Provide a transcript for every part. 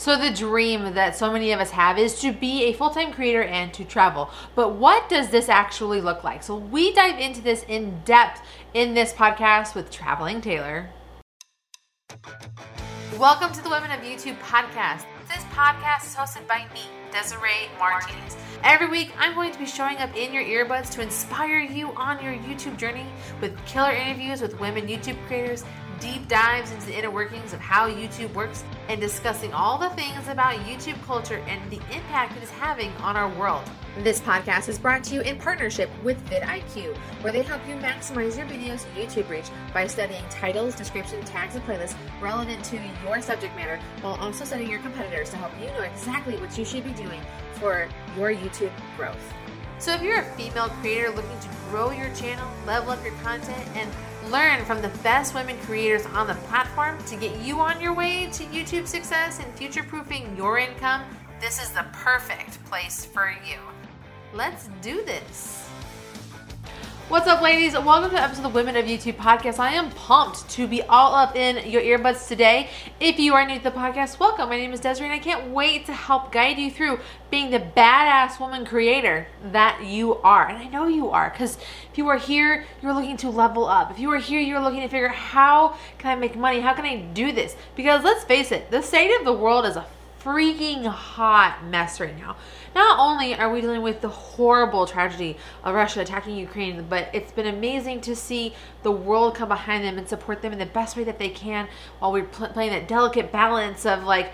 So, the dream that so many of us have is to be a full time creator and to travel. But what does this actually look like? So, we dive into this in depth in this podcast with Traveling Taylor. Welcome to the Women of YouTube podcast. This podcast is hosted by me, Desiree Martinez. Every week, I'm going to be showing up in your earbuds to inspire you on your YouTube journey with killer interviews with women YouTube creators deep dives into the inner workings of how YouTube works and discussing all the things about YouTube culture and the impact it is having on our world. This podcast is brought to you in partnership with vidIQ, where they help you maximize your video's YouTube reach by studying titles, description, tags, and playlists relevant to your subject matter, while also studying your competitors to help you know exactly what you should be doing for your YouTube growth. So if you're a female creator looking to grow your channel, level up your content, and learn from the best women creators on the platform to get you on your way to YouTube success and future proofing your income, this is the perfect place for you. Let's do this. What's up, ladies? Welcome to the episode of the Women of YouTube podcast. I am pumped to be all up in your earbuds today. If you are new to the podcast, welcome. My name is Desiree, and I can't wait to help guide you through being the badass woman creator that you are. And I know you are, because if you are here, you're looking to level up. If you are here, you're looking to figure out how can I make money? How can I do this? Because let's face it, the state of the world is a freaking hot mess right now. Not only are we dealing with the horrible tragedy of Russia attacking Ukraine, but it's been amazing to see the world come behind them and support them in the best way that they can while we're pl- playing that delicate balance of like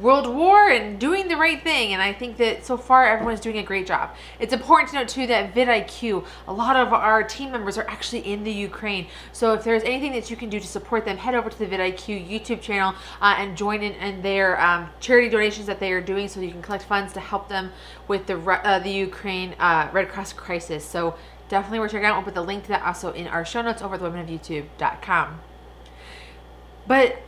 world war and doing the right thing. And I think that so far everyone is doing a great job. It's important to note too that vidIQ, a lot of our team members are actually in the Ukraine. So if there's anything that you can do to support them, head over to the vidIQ YouTube channel uh, and join in, in their um, charity donations that they are doing so you can collect funds to help them with the, uh, the Ukraine uh, Red Cross crisis. So definitely worth checking out. We'll put the link to that also in our show notes over at thewomenofyoutube.com. But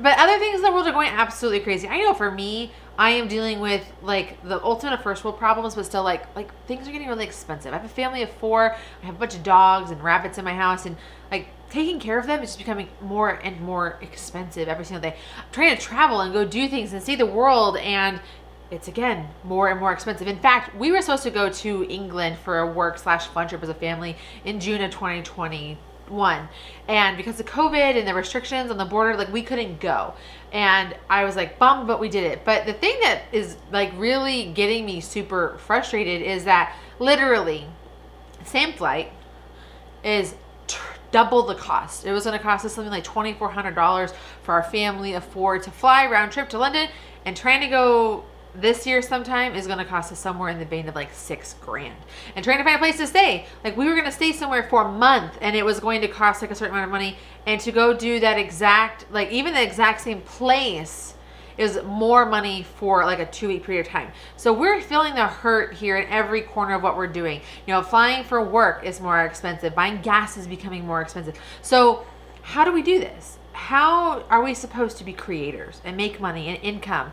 but other things in the world are going absolutely crazy. I know for me, I am dealing with like the ultimate of first world problems, but still like like things are getting really expensive. I have a family of four. I have a bunch of dogs and rabbits in my house, and like taking care of them is just becoming more and more expensive every single day. I'm trying to travel and go do things and see the world, and it's again more and more expensive. In fact, we were supposed to go to England for a work slash fun trip as a family in June of 2020 one. And because of covid and the restrictions on the border like we couldn't go. And i was like bummed but we did it. But the thing that is like really getting me super frustrated is that literally same flight is double the cost. It was going to cost us something like $2400 for our family of four to fly round trip to london and trying to go this year sometime is going to cost us somewhere in the vein of like six grand. And trying to find a place to stay like we were going to stay somewhere for a month and it was going to cost like a certain amount of money. And to go do that exact like even the exact same place is more money for like a two week period of time. So we're feeling the hurt here in every corner of what we're doing. You know flying for work is more expensive. Buying gas is becoming more expensive. So how do we do this? How are we supposed to be creators and make money and income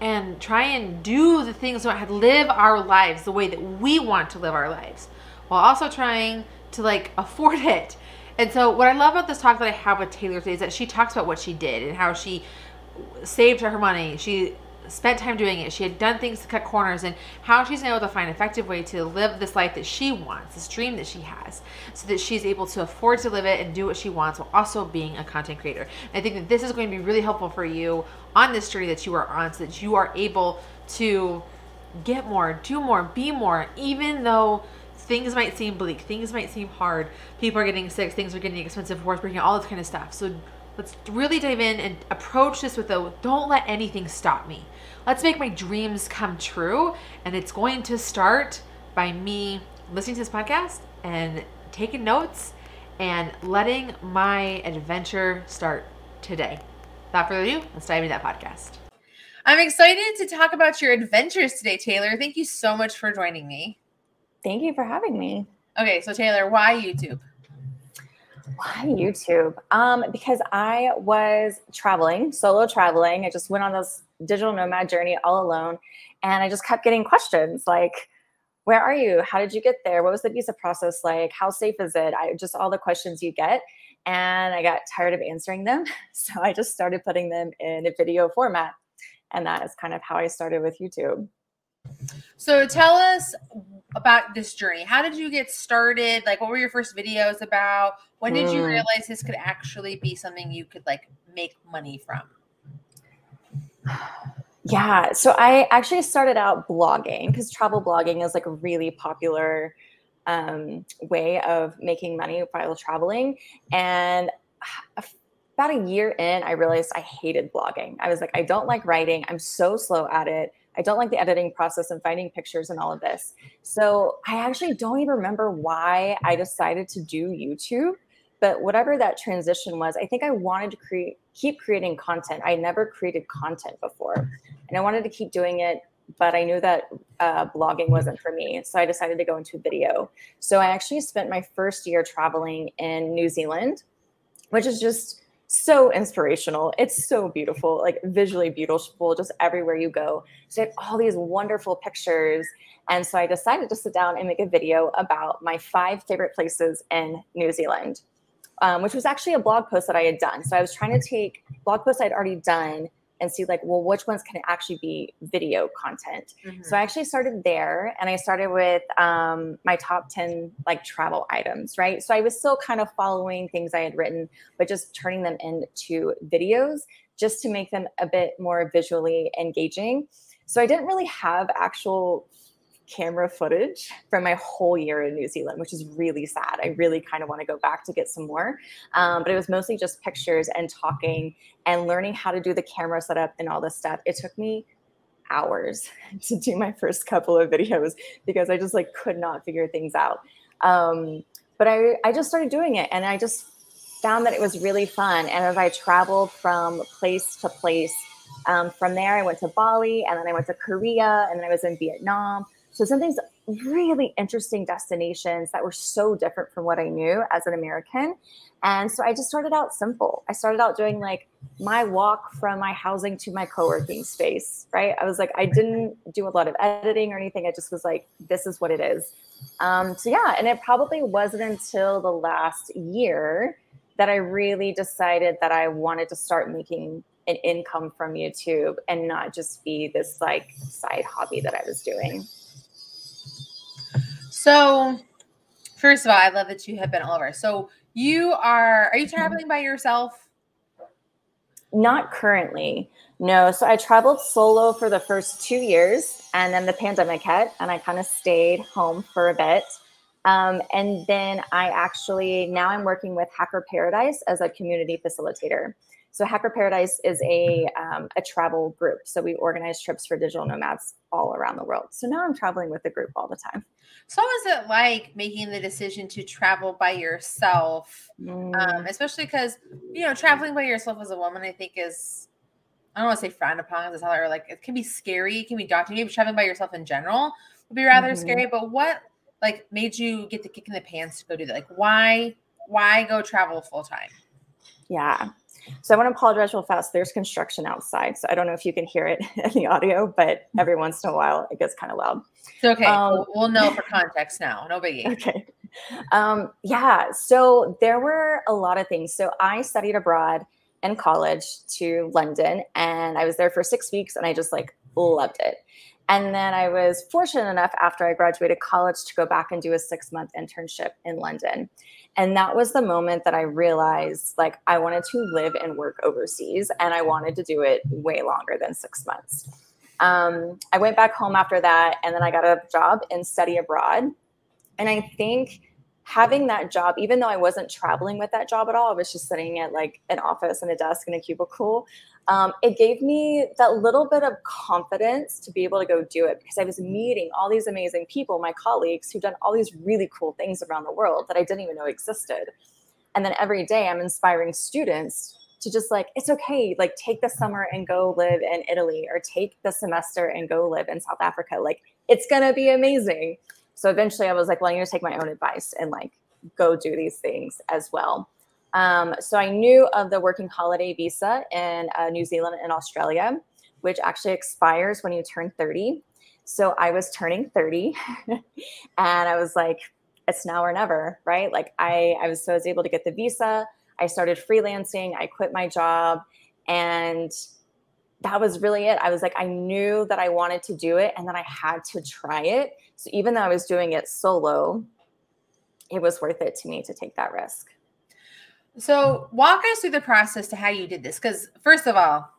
and try and do the things that live our lives the way that we want to live our lives while also trying to like afford it. And so what i love about this talk that i have with taylor today is that she talks about what she did and how she saved her money. She spent time doing it. She had done things to cut corners and how she's able to find an effective way to live this life that she wants, this dream that she has, so that she's able to afford to live it and do what she wants while also being a content creator. And I think that this is going to be really helpful for you on this journey that you are on so that you are able to get more, do more, be more, even though things might seem bleak, things might seem hard, people are getting sick, things are getting expensive, wars breaking, all this kind of stuff. So let's really dive in and approach this with a don't let anything stop me. Let's make my dreams come true. And it's going to start by me listening to this podcast and taking notes and letting my adventure start today. Without further ado, let's dive into that podcast. I'm excited to talk about your adventures today, Taylor. Thank you so much for joining me. Thank you for having me. Okay, so Taylor, why YouTube? Why YouTube? Um, because I was traveling, solo traveling. I just went on this digital nomad journey all alone. And I just kept getting questions like, where are you? How did you get there? What was the visa process like? How safe is it? I just all the questions you get. And I got tired of answering them. So I just started putting them in a video format. And that is kind of how I started with YouTube. So tell us about this journey. How did you get started? Like, what were your first videos about? When did you Mm. realize this could actually be something you could like make money from? Yeah, so I actually started out blogging because travel blogging is like a really popular um, way of making money while traveling. And about a year in, I realized I hated blogging. I was like, I don't like writing. I'm so slow at it. I don't like the editing process and finding pictures and all of this. So I actually don't even remember why I decided to do YouTube. But whatever that transition was, I think I wanted to create, keep creating content. I never created content before, and I wanted to keep doing it. But I knew that uh, blogging wasn't for me, so I decided to go into video. So I actually spent my first year traveling in New Zealand, which is just so inspirational. It's so beautiful, like visually beautiful, just everywhere you go. So I had all these wonderful pictures. And so I decided to sit down and make a video about my five favorite places in New Zealand, um, which was actually a blog post that I had done. So I was trying to take blog posts I'd already done and see like, well, which ones can actually be video content. So I actually started there and I started with um, my top 10 like travel items, right? So I was still kind of following things I had written, but just turning them into videos just to make them a bit more visually engaging. So I didn't really have actual camera footage from my whole year in New Zealand, which is really sad. I really kind of want to go back to get some more. Um, but it was mostly just pictures and talking and learning how to do the camera setup and all this stuff. It took me hours to do my first couple of videos because I just like could not figure things out. Um, but I, I just started doing it and I just found that it was really fun. And as I traveled from place to place, um, from there I went to Bali and then I went to Korea and then I was in Vietnam. So some things really interesting destinations that were so different from what I knew as an American. And so I just started out simple. I started out doing like my walk from my housing to my co-working space, right? I was like, I didn't do a lot of editing or anything. I just was like, this is what it is. Um, so yeah, and it probably wasn't until the last year that I really decided that I wanted to start making an income from YouTube and not just be this like side hobby that I was doing. So, first of all, I love that you have been all over. So, you are are you traveling by yourself? Not currently. No. So I traveled solo for the first two years and then the pandemic hit and I kind of stayed home for a bit. Um, and then I actually now I'm working with Hacker Paradise as a community facilitator. So Hacker Paradise is a um, a travel group. So we organize trips for digital nomads all around the world. So now I'm traveling with the group all the time. So, what was it like making the decision to travel by yourself? Mm. Um, especially because you know, traveling by yourself as a woman, I think is I don't want to say frowned upon as a or like it can be scary, it can be daunting. Maybe traveling by yourself in general would be rather Mhm. scary. But what like made you get the kick in the pants to go do that? Like, why why go travel full time? Yeah. So I want to apologize real fast. There's construction outside. So I don't know if you can hear it in the audio, but every once in a while it gets kind of loud. It's okay. Um, we'll, we'll know for context now. No biggie. Okay. Um, yeah. So there were a lot of things. So I studied abroad in college to London and I was there for six weeks and I just like loved it. And then I was fortunate enough after I graduated college to go back and do a six month internship in London. And that was the moment that I realized like I wanted to live and work overseas and I wanted to do it way longer than six months. Um, I went back home after that and then I got a job in study abroad. And I think having that job, even though I wasn't traveling with that job at all, I was just sitting at like an office and a desk and a cubicle. Um, it gave me that little bit of confidence to be able to go do it because I was meeting all these amazing people, my colleagues who've done all these really cool things around the world that I didn't even know existed. And then every day I'm inspiring students to just like, it's okay, like take the summer and go live in Italy or take the semester and go live in South Africa. Like, it's gonna be amazing. So eventually I was like, well, I'm gonna take my own advice and like go do these things as well. Um, so I knew of the working holiday visa in uh, New Zealand and Australia, which actually expires when you turn 30. So I was turning 30 and I was like, it's now or never, right? Like I, I was so I was able to get the visa. I started freelancing. I quit my job and that was really it. I was like, I knew that I wanted to do it and then I had to try it. So even though I was doing it solo, it was worth it to me to take that risk. So walk us through the process to how you did this. Because first of all,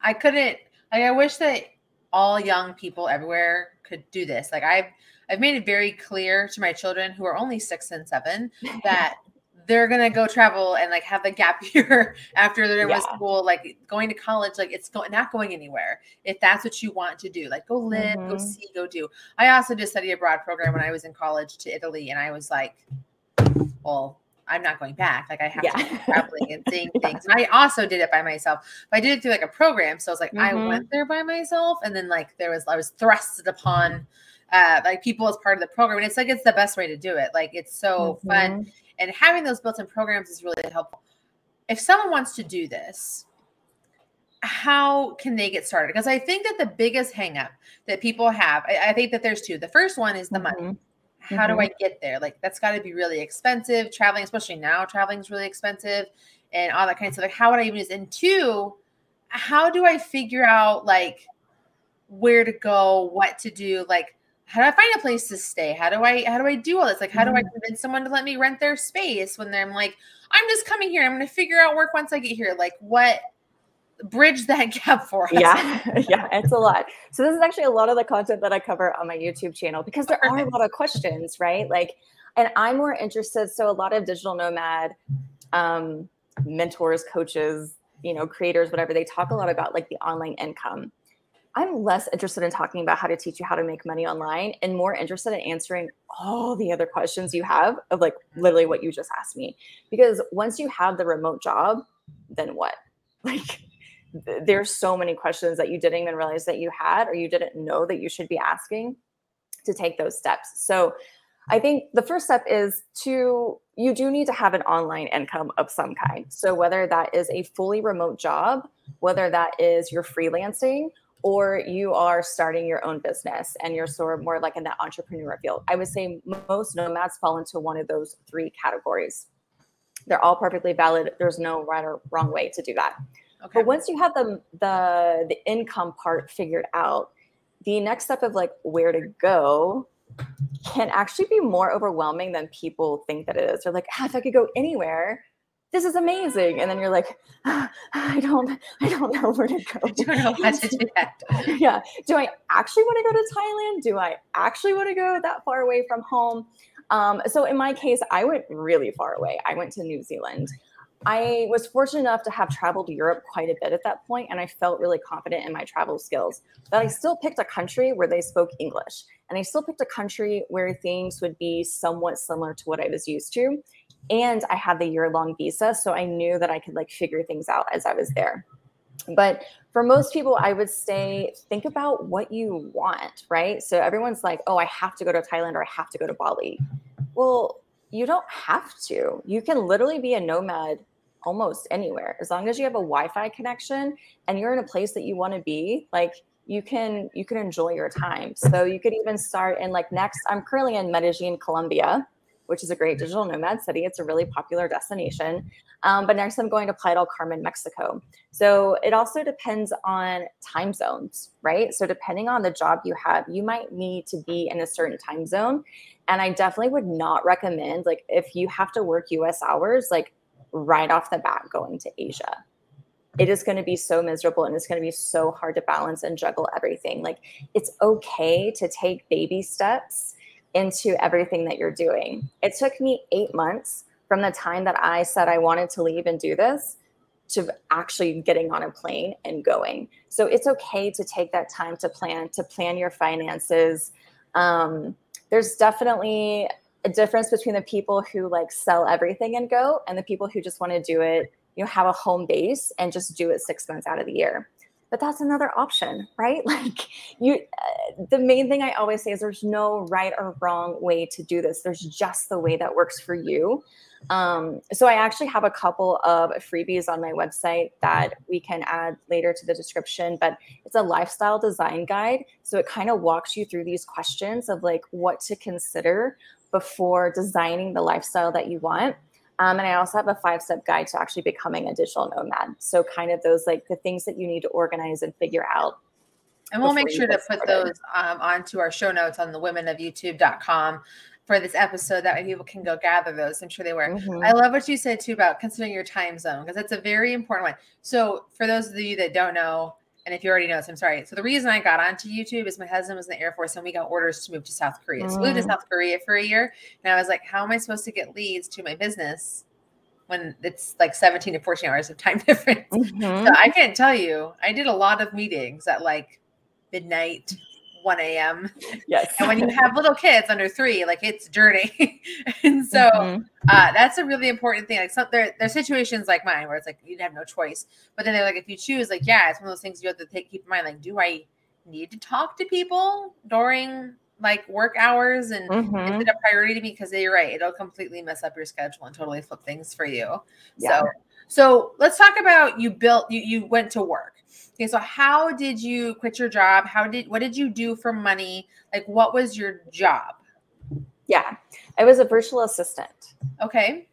I couldn't. Like, I wish that all young people everywhere could do this. Like I've I've made it very clear to my children who are only six and seven that they're gonna go travel and like have the gap year after they're yeah. school, like going to college, like it's going not going anywhere. If that's what you want to do, like go live, mm-hmm. go see, go do. I also did study abroad program when I was in college to Italy, and I was like, well, I'm not going back. Like I have yeah. to be traveling and seeing yeah. things. And I also did it by myself. But I did it through like a program. So I was like, mm-hmm. I went there by myself. And then like there was I was thrusted upon uh like people as part of the program. And it's like it's the best way to do it. Like it's so mm-hmm. fun. And having those built-in programs is really helpful. If someone wants to do this, how can they get started? Because I think that the biggest hangup that people have, I, I, think that there's two. The first one is the mm-hmm. money how mm-hmm. do I get there? Like that's got to be really expensive. Traveling, especially now, traveling is really expensive, and all that kind of stuff. Like, how would I even use? And two, how do I figure out like where to go, what to do? Like, how do I find a place to stay? How do I how do I do all this? Like, how do I mm-hmm. convince someone to let me rent their space when they're like, I'm just coming here. I'm going to figure out work once I get here. Like, what? bridge that gap for us. Yeah, yeah, it's a lot. So this is actually a lot of the content that I cover on my YouTube channel because there are a lot of questions, right? Like, and I'm more interested. So a lot of digital nomad um, mentors, coaches, you know, creators, whatever, they talk a lot about like the online income. I'm less interested in talking about how to teach you how to make money online and more interested in answering all the other questions you have of like mm-hmm. literally what you just asked me. Because once you have the remote job, then what? Like there's so many questions that you didn't even realize that you had or you didn't know that you should be asking to take those steps. So I think the first step is to you do need to have an online income of some kind. So whether that is a fully remote job, whether that is you're freelancing or you are starting your own business and you're sort of more like in that entrepreneur field. I would say most nomads fall into one of those three categories. They're all perfectly valid. There's no right or wrong way to do that. Okay. But once you have the the the income part figured out, the next step of like where to go can actually be more overwhelming than people think that it is. They're like, ah, if I could go anywhere, this is amazing. And then you're like, ah, I don't, I don't know where to go. I don't know how to do that. yeah. Do I actually want to go to Thailand? Do I actually want to go that far away from home? Um, so in my case, I went really far away. I went to New Zealand. I was fortunate enough to have traveled Europe quite a bit at that point, and I felt really confident in my travel skills. But I still picked a country where they spoke English, and I still picked a country where things would be somewhat similar to what I was used to. And I had the year long visa, so I knew that I could like figure things out as I was there. But for most people, I would say think about what you want, right? So everyone's like, oh, I have to go to Thailand or I have to go to Bali. Well, you don't have to. You can literally be a nomad almost anywhere as long as you have a wi-fi connection and you're in a place that you want to be like you can you can enjoy your time so you could even start in like next i'm currently in medellin colombia which is a great digital nomad city. It's a really popular destination. Um, but next i'm going to playa del carmen mexico. So it also depends on time zones right? So depending on the job you have you might need to be in a certain time zone. And i definitely would not recommend like if you have to work us hours like right off the bat going to Asia. It is going to be so miserable and it's going to be so hard to balance and juggle everything. Like, it's okay to take baby steps into everything that you're doing. It took me eight months from the time that I said I wanted to leave and do this to actually getting on a plane and going. So it's okay to take that time to plan, to plan your finances. Um, there's definitely a difference between the people who like sell everything and go and the people who just want to do it you know have a home base and just do it six months out of the year but that's another option right? Like you uh, the main thing i always say is there's no right or wrong way to do this. There's just the way that works for you. Um, so i actually have a couple of freebies on my website that we can add later to the description but it's a lifestyle design guide. So it kind of walks you through these questions of like what to consider before designing the lifestyle that you want. Um, and I also have a five step guide to actually becoming a digital nomad. So, kind of those like the things that you need to organize and figure out. And we'll make sure to put started. those um, onto our show notes on the womenofyoutube.com for this episode. That way people can go gather those. I'm sure they were. Mm-hmm. I love what you said too about considering your time zone because that's a very important one. So, for those of you that don't know, and if you already know this, I'm sorry. So the reason I got onto YouTube is my husband was in the Air Force and we got orders to move to South Korea. So we moved to mm. South Korea for a year. And I was like, how am I supposed to get leads to my business when it's like 17 to 14 hours of time difference? Mm-hmm. So I can't tell you. I did a lot of meetings at like midnight, 1 a.m. Yes. And when you have little kids under three, like it's dirty. and so mm-hmm. uh, that's a really important thing. Like some there, there's situations like mine where it's like you have no choice. But then they're like, if you choose, like, yeah, it's one of those things you have to take, keep in mind. Like, do I need to talk to people during like work hours and mm-hmm. is it a priority to me? Because you're right, it'll completely mess up your schedule and totally flip things for you. Yeah. So so let's talk about you built you you went to work Okay, so how did you quit your job? How did what did you do for money? Like what was your job? Yeah. I was a virtual assistant. Okay.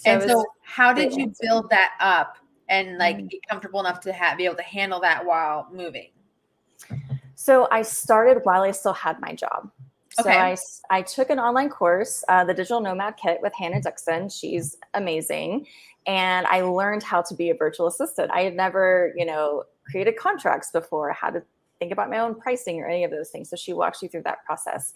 So and so how did you build that up and like mm-hmm. get comfortable enough to have be able to handle that while moving? So I started while I still had my job. So okay. I, I took an online course, uh, the Digital Nomad Kit with Hannah Dixon. She's amazing and I learned how to be a virtual assistant. I had never, you know, created contracts before, how to think about my own pricing or any of those things. So she walks you through that process.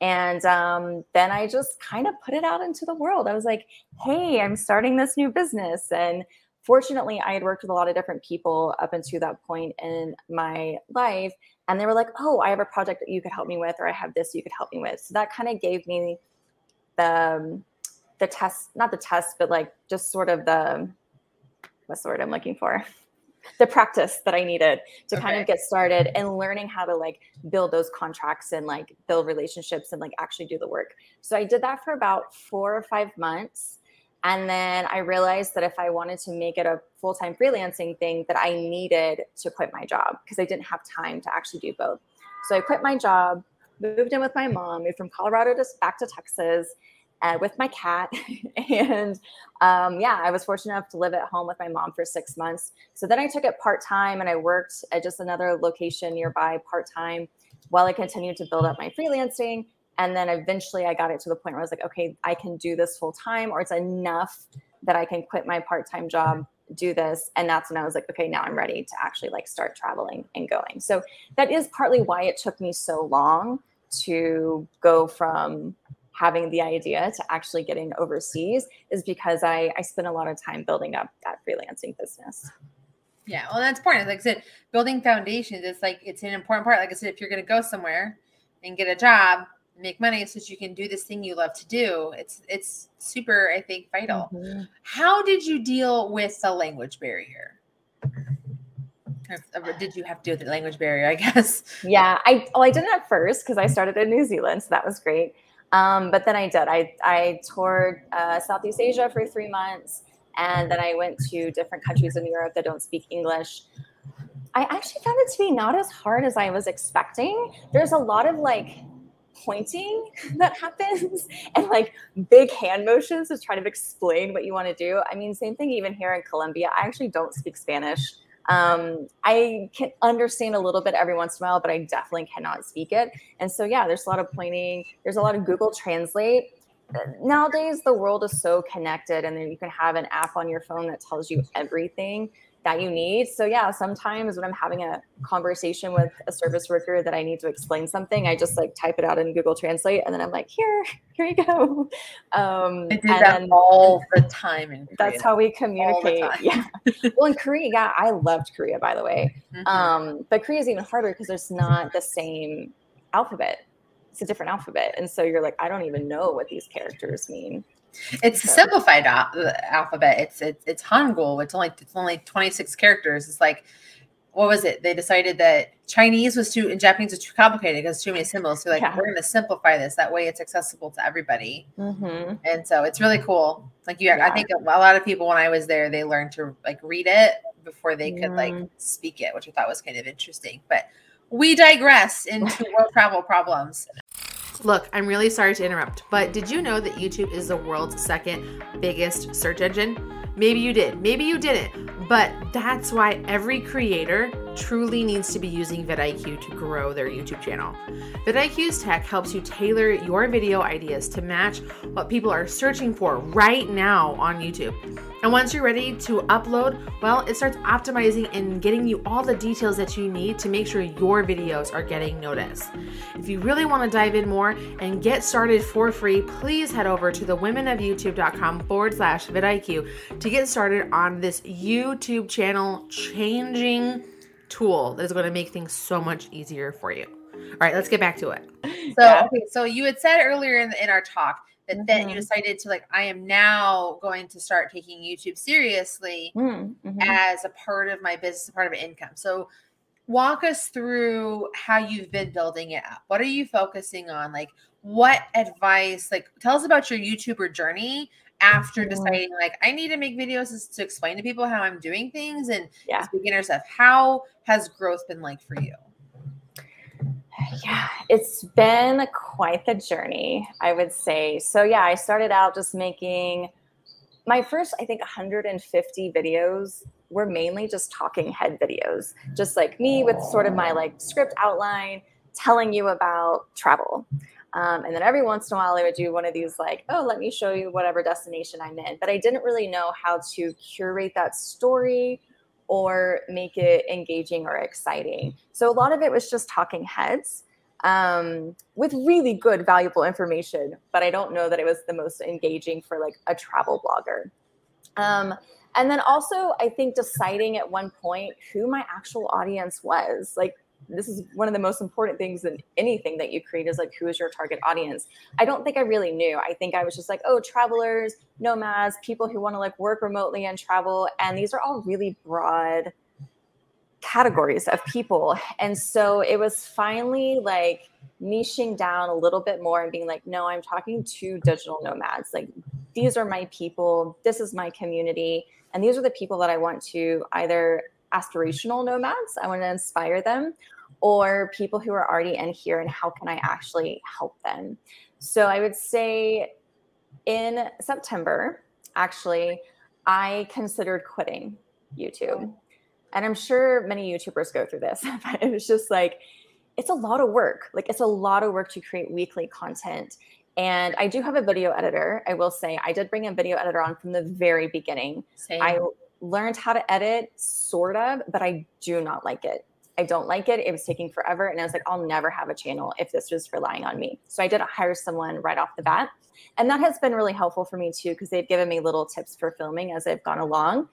And um, then I just kind of put it out into the world. I was like, hey, I'm starting this new business. And fortunately, I had worked with a lot of different people up until that point in my life. And they were like, oh, I have a project that you could help me with, or I have this you could help me with. So that kind of gave me the, um, the test, not the test, but like just sort of the what's the word I'm looking for? the practice that I needed to okay. kind of get started and learning how to like build those contracts and like build relationships and like actually do the work. So I did that for about four or five months. And then I realized that if I wanted to make it a full time freelancing thing, that I needed to quit my job because I didn't have time to actually do both. So I quit my job, moved in with my mom, moved from Colorado to back to Texas, uh, with my cat. and um, yeah, I was fortunate enough to live at home with my mom for six months. So then I took it part time and I worked at just another location nearby part time while I continued to build up my freelancing. And then eventually I got it to the point where I was like, okay, I can do this full time, or it's enough that I can quit my part time job do this and that's when i was like okay now i'm ready to actually like start traveling and going so that is partly why it took me so long to go from having the idea to actually getting overseas is because I, I spent a lot of time building up that freelancing business. Yeah, well, that's important. Like I said, building foundations is like it's an important part. Like I said, if you're going to go somewhere and get a job, make money so that you can do this thing you love to do, it's it's super, I think, vital. Mm-hmm. How did you deal with the language barrier? Or did you have to deal with the language barrier? I guess. Yeah, I well, I didn't at first because I started in New Zealand, so that was great. Um, but then I did. I, I toured uh, Southeast Asia for three months, and then I went to different countries in Europe that don't speak English. I actually found it to be not as hard as I was expecting. There's a lot of like pointing that happens and like big hand motions to try to explain what you want to do. I mean, same thing even here in Colombia. I actually don't speak Spanish. Um, I can understand a little bit every once in a while, but I definitely cannot speak it. And so, yeah, there's a lot of pointing. There's a lot of Google Translate. Nowadays, the world is so connected, and then you can have an app on your phone that tells you everything that you need. So yeah, sometimes when I'm having a conversation with a service worker that I need to explain something, I just like type it out in Google Translate, and then I'm like, here, here you go. Um, I do that all the time. In Korea. That's how we communicate. Yeah. well, in Korea, yeah, I loved Korea, by the way. Mm-hmm. Um, but Korea is even harder because there's not the same alphabet. It's a different alphabet, and so you're like, I don't even know what these characters mean. It's a simplified al- alphabet. It's, it's it's Hangul. It's only it's only 26 characters. It's like what was it? They decided that Chinese was too and Japanese was too complicated because too many symbols. So like yeah. we're going to simplify this that way it's accessible to everybody. Mm-hmm. And so it's really cool. Like you, yeah. I think a lot of people when I was there they learned to like read it before they could mm. like speak it, which I thought was kind of interesting. But we digress into world travel problems. Look, I'm really sorry to interrupt, but did you know that YouTube is the world's second biggest search engine? Maybe you did, maybe you didn't, but that's why every creator truly needs to be using vidIQ to grow their YouTube channel. vidIQ's tech helps you tailor your video ideas to match what people are searching for right now on YouTube. And once you're ready to upload, well, it starts optimizing and getting you all the details that you need to make sure your videos are getting noticed. If you really want to dive in more and get started for free, please head over to the womenofyoutube.com forward slash vidIQ to get started on this YouTube channel changing tool that is going to make things so much easier for you. All right, let's get back to it. So, yeah. okay, so you had said earlier in, in our talk that mm-hmm. then you mm-hmm. decided to like, I am now going to start taking YouTube seriously mm-hmm. as a part of my business, a part of income. So, walk us through how you've been building it up. What are you focusing on? Like, what advice? Like, tell us about your YouTuber journey after mm-hmm. deciding like I need to make videos to explain to people how I'm doing things and yeah. beginner stuff. How has growth been like for you? Yeah, it's been quite the journey, I would say. So yeah, I started out just making my first I think 150 videos were mainly just talking head videos, just like me with sort of my like script outline telling you about travel. Um, and then every once in a while, I would do one of these, like, oh, let me show you whatever destination I'm in. But I didn't really know how to curate that story or make it engaging or exciting. So a lot of it was just talking heads um, with really good, valuable information. But I don't know that it was the most engaging for like a travel blogger. Um, and then also, I think deciding at one point who my actual audience was. Like, this is one of the most important things in anything that you create is like who is your target audience. I don't think i really knew. I think i was just like oh travelers nomads people who want to like work remotely and travel and these are all really broad categories of people. And so it was finally like niching down a little bit more and being like no i'm talking to digital nomads. Like these are my people. This is my community. And these are the people that i want to either aspirational nomads. I want to inspire them, or people who are already in here and how can I actually help them? So I would say in September, actually, I considered quitting YouTube. And I'm sure many YouTubers go through this, but it was just like, it's a lot of work. Like, it's a lot of work to create weekly content. And I do have a video editor. I will say I did bring a video editor on from the very beginning. Same. I learned how to edit, sort of, but I do not like it. I don't like it. It was taking forever. And I was like, I'll never have a channel if this was relying on me. So I did hire someone right off the bat. And that has been really helpful for me too, because they've given me little tips for filming as I've gone along.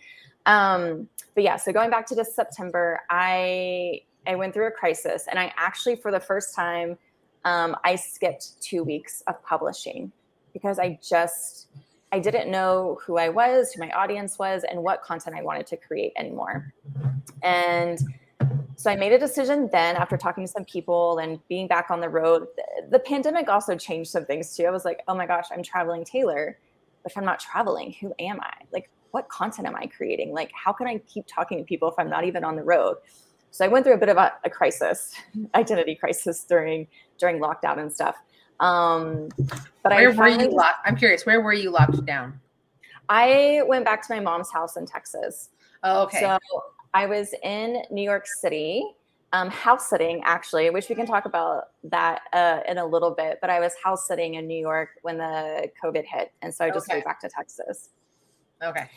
Um, but yeah, so going back to this September, I I went through a crisis and I actually for the first time um, I skipped two weeks of publishing because I just I didn't know who I was, who my audience was, and what content I wanted to create anymore. And so I made a decision then after talking to some people and being back on the road. The, pandemic also changed some things too. I was like, oh my gosh, I'm traveling Taylor. But if I'm not traveling, who am I? Like, what content am I creating? Like, how can I keep talking to people if I'm not even on the road? So I went through a bit of a, a crisis, identity crisis during during lockdown and stuff. Um, but where I finally, were you locked? I'm curious. Where were you locked down? I went back to my mom's house in Texas. Oh, okay. So I was in New York City, um, house sitting actually, which we can talk about that uh, in a little bit. But I was house sitting in New York when the COVID hit, and so I just okay. moved back to Texas. Okay.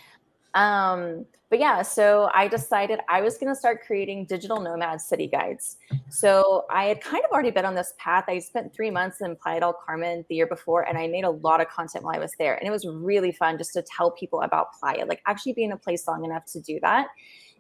Um, but yeah, so I decided I was going to start creating digital nomad city guides. So I had kind of already been on this path. I spent three months in Playa del Carmen the year before, and I made a lot of content while I was there. And it was really fun just to tell people about Playa, like actually being in a place long enough to do that.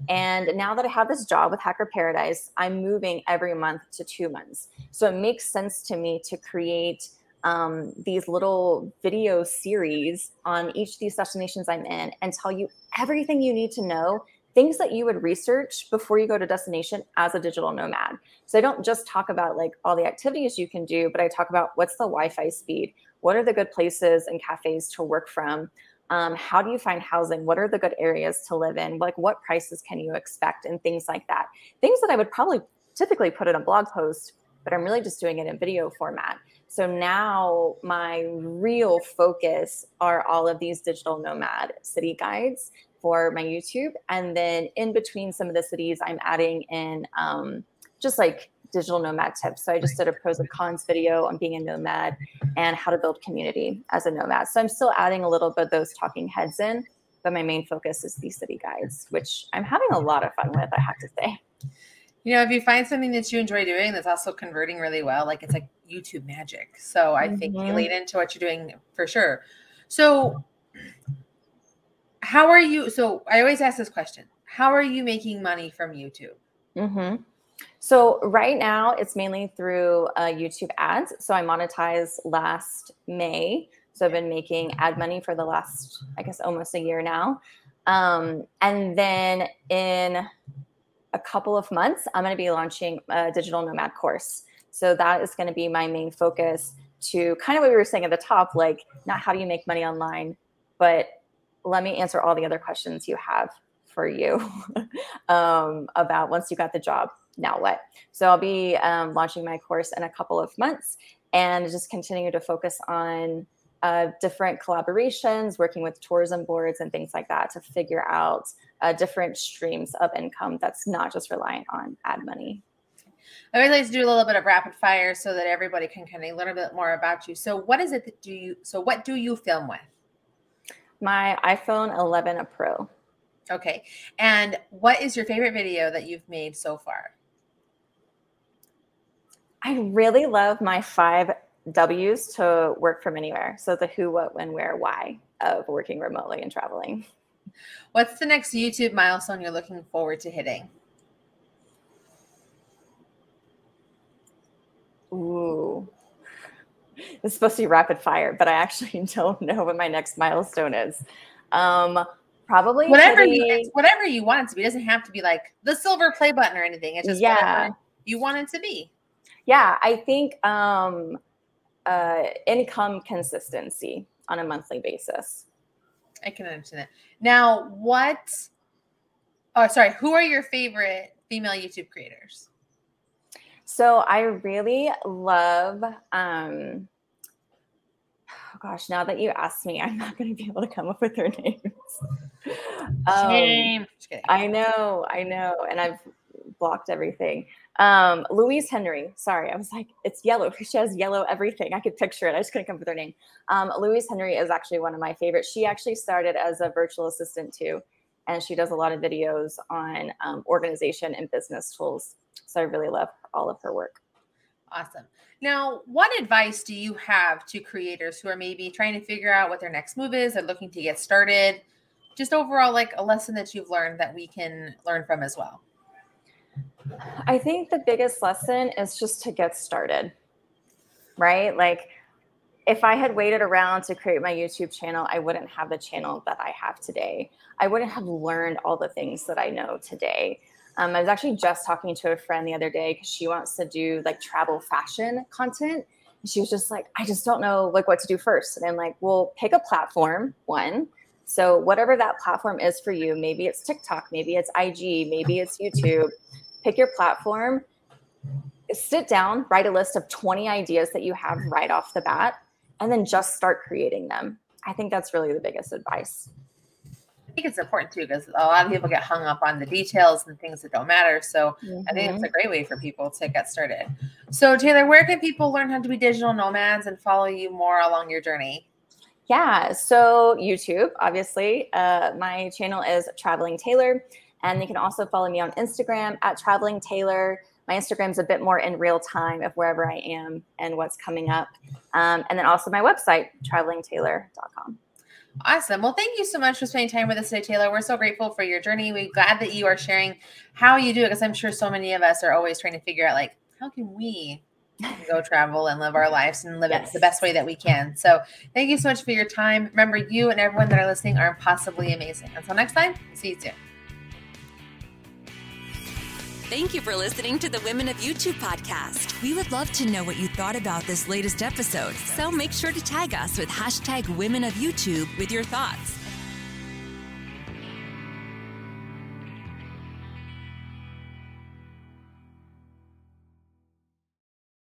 And now that I have this job with Hacker Paradise, I'm moving every month to two months. So it makes sense to me to create um, these little video series on each of these destinations I'm in and tell you everything you need to know, things that you would research before you go to destination as a digital nomad. So I don't just talk about like all the activities you can do, but I talk about what's the Wi-Fi speed, what are the good places and cafes to work from, um, how do you find housing, what are the good areas to live in, like what prices can you expect, and things like that. Things that I would probably typically put in a blog post but I'm really just doing it in video format. So now my real focus are all of these digital nomad city guides for my YouTube. And then in between some of the cities, I'm adding in um, just like digital nomad tips. So I just did a pros and cons video on being a nomad and how to build community as a nomad. So I'm still adding a little bit of those talking heads in, but my main focus is these city guides, which I'm having a lot of fun with, I have to say. You know, if you find something that you enjoy doing that's also converting really well, like it's like YouTube magic. So I mm-hmm. think you mm-hmm. into what you're doing for sure. So how are you? So I always ask this question: How are you making money from YouTube? Mm-hmm. So right now, it's mainly through uh, YouTube ads. So I monetized last May. So I've been making ad money for the last, I guess, almost a year now. Um, and then in a couple of months, I'm going to be launching a digital nomad course. So that is going to be my main focus to kind of what we were saying at the top, like not how do you make money online, but let me answer all the other questions you have for you um, about once you got the job, now what? So I'll be um, launching my course in a couple of months and just continue to focus on uh, different collaborations, working with tourism boards and things like that to figure out uh, different streams of income that's not just reliant on ad money. I always like to do a little bit of rapid fire so that everybody can kind of learn a bit more about you. So, what is it that do you? So, what do you film with? My iPhone 11 Pro. Okay, and what is your favorite video that you've made so far? I really love my five W's to work from anywhere. So the who, what, when, where, why of working remotely and traveling. What's the next YouTube milestone you're looking forward to hitting? Ooh. It's supposed to be rapid fire, but I actually don't know what my next milestone is. Um, probably whatever hitting... you whatever you want it to be. It doesn't have to be like the silver play button or anything. It's just yeah. you want it to be. Yeah, I think um, uh, income consistency on a monthly basis. I can understand that. Now, what? Oh, sorry. Who are your favorite female YouTube creators? So I really love. um oh gosh, now that you asked me, I'm not going to be able to come up with their names. Um, I know, I know, and I've blocked everything. Um, Louise Henry. Sorry, I was like, it's yellow. She has yellow everything. I could picture it. I just couldn't come up with her name. Um, Louise Henry is actually one of my favorites. She actually started as a virtual assistant too, and she does a lot of videos on um, organization and business tools. So I really love all of her work. Awesome. Now, what advice do you have to creators who are maybe trying to figure out what their next move is? They're looking to get started. Just overall, like a lesson that you've learned that we can learn from as well. I think the biggest lesson is just to get started, right? Like, if I had waited around to create my YouTube channel, I wouldn't have the channel that I have today. I wouldn't have learned all the things that I know today. Um, I was actually just talking to a friend the other day because she wants to do like travel fashion content. And she was just like, I just don't know like what to do first. And I'm like, well, pick a platform, one. So whatever that platform is for you, maybe it's TikTok, maybe it's IG, maybe it's YouTube pick your platform, sit down, write a list of 20 ideas that you have right off the bat, and then just start creating them. I think that's really the biggest advice. I think it's important too because a lot of people get hung up on the details and things that don't matter. So mm-hmm. I think it's a mm-hmm. great way for people to get started. So Taylor, where can people learn how to be digital nomads and follow you more along your journey? Yeah, so YouTube, obviously. Uh, my channel is Traveling Taylor. And you can also follow me on Instagram at Traveling Taylor. My Instagram's a bit more in real time of wherever I am and what's coming up. Um, and then also my website, travelingtaylor.com. Awesome. Well, thank you so much for spending time with us today, Taylor. We're so grateful for your journey. We're glad that you are sharing how you do it because I'm sure so many of us are always trying to figure out, like, how can we go travel and live our lives and live yes. it the best way that we can. So, thank you so much for your time. Remember, you and everyone that are listening are impossibly amazing. Until next time, see you soon. Thank you for listening to the Women of YouTube podcast. We would love to know what you thought about this latest episode. So make sure to tag us with hashtag Women of YouTube with your thoughts.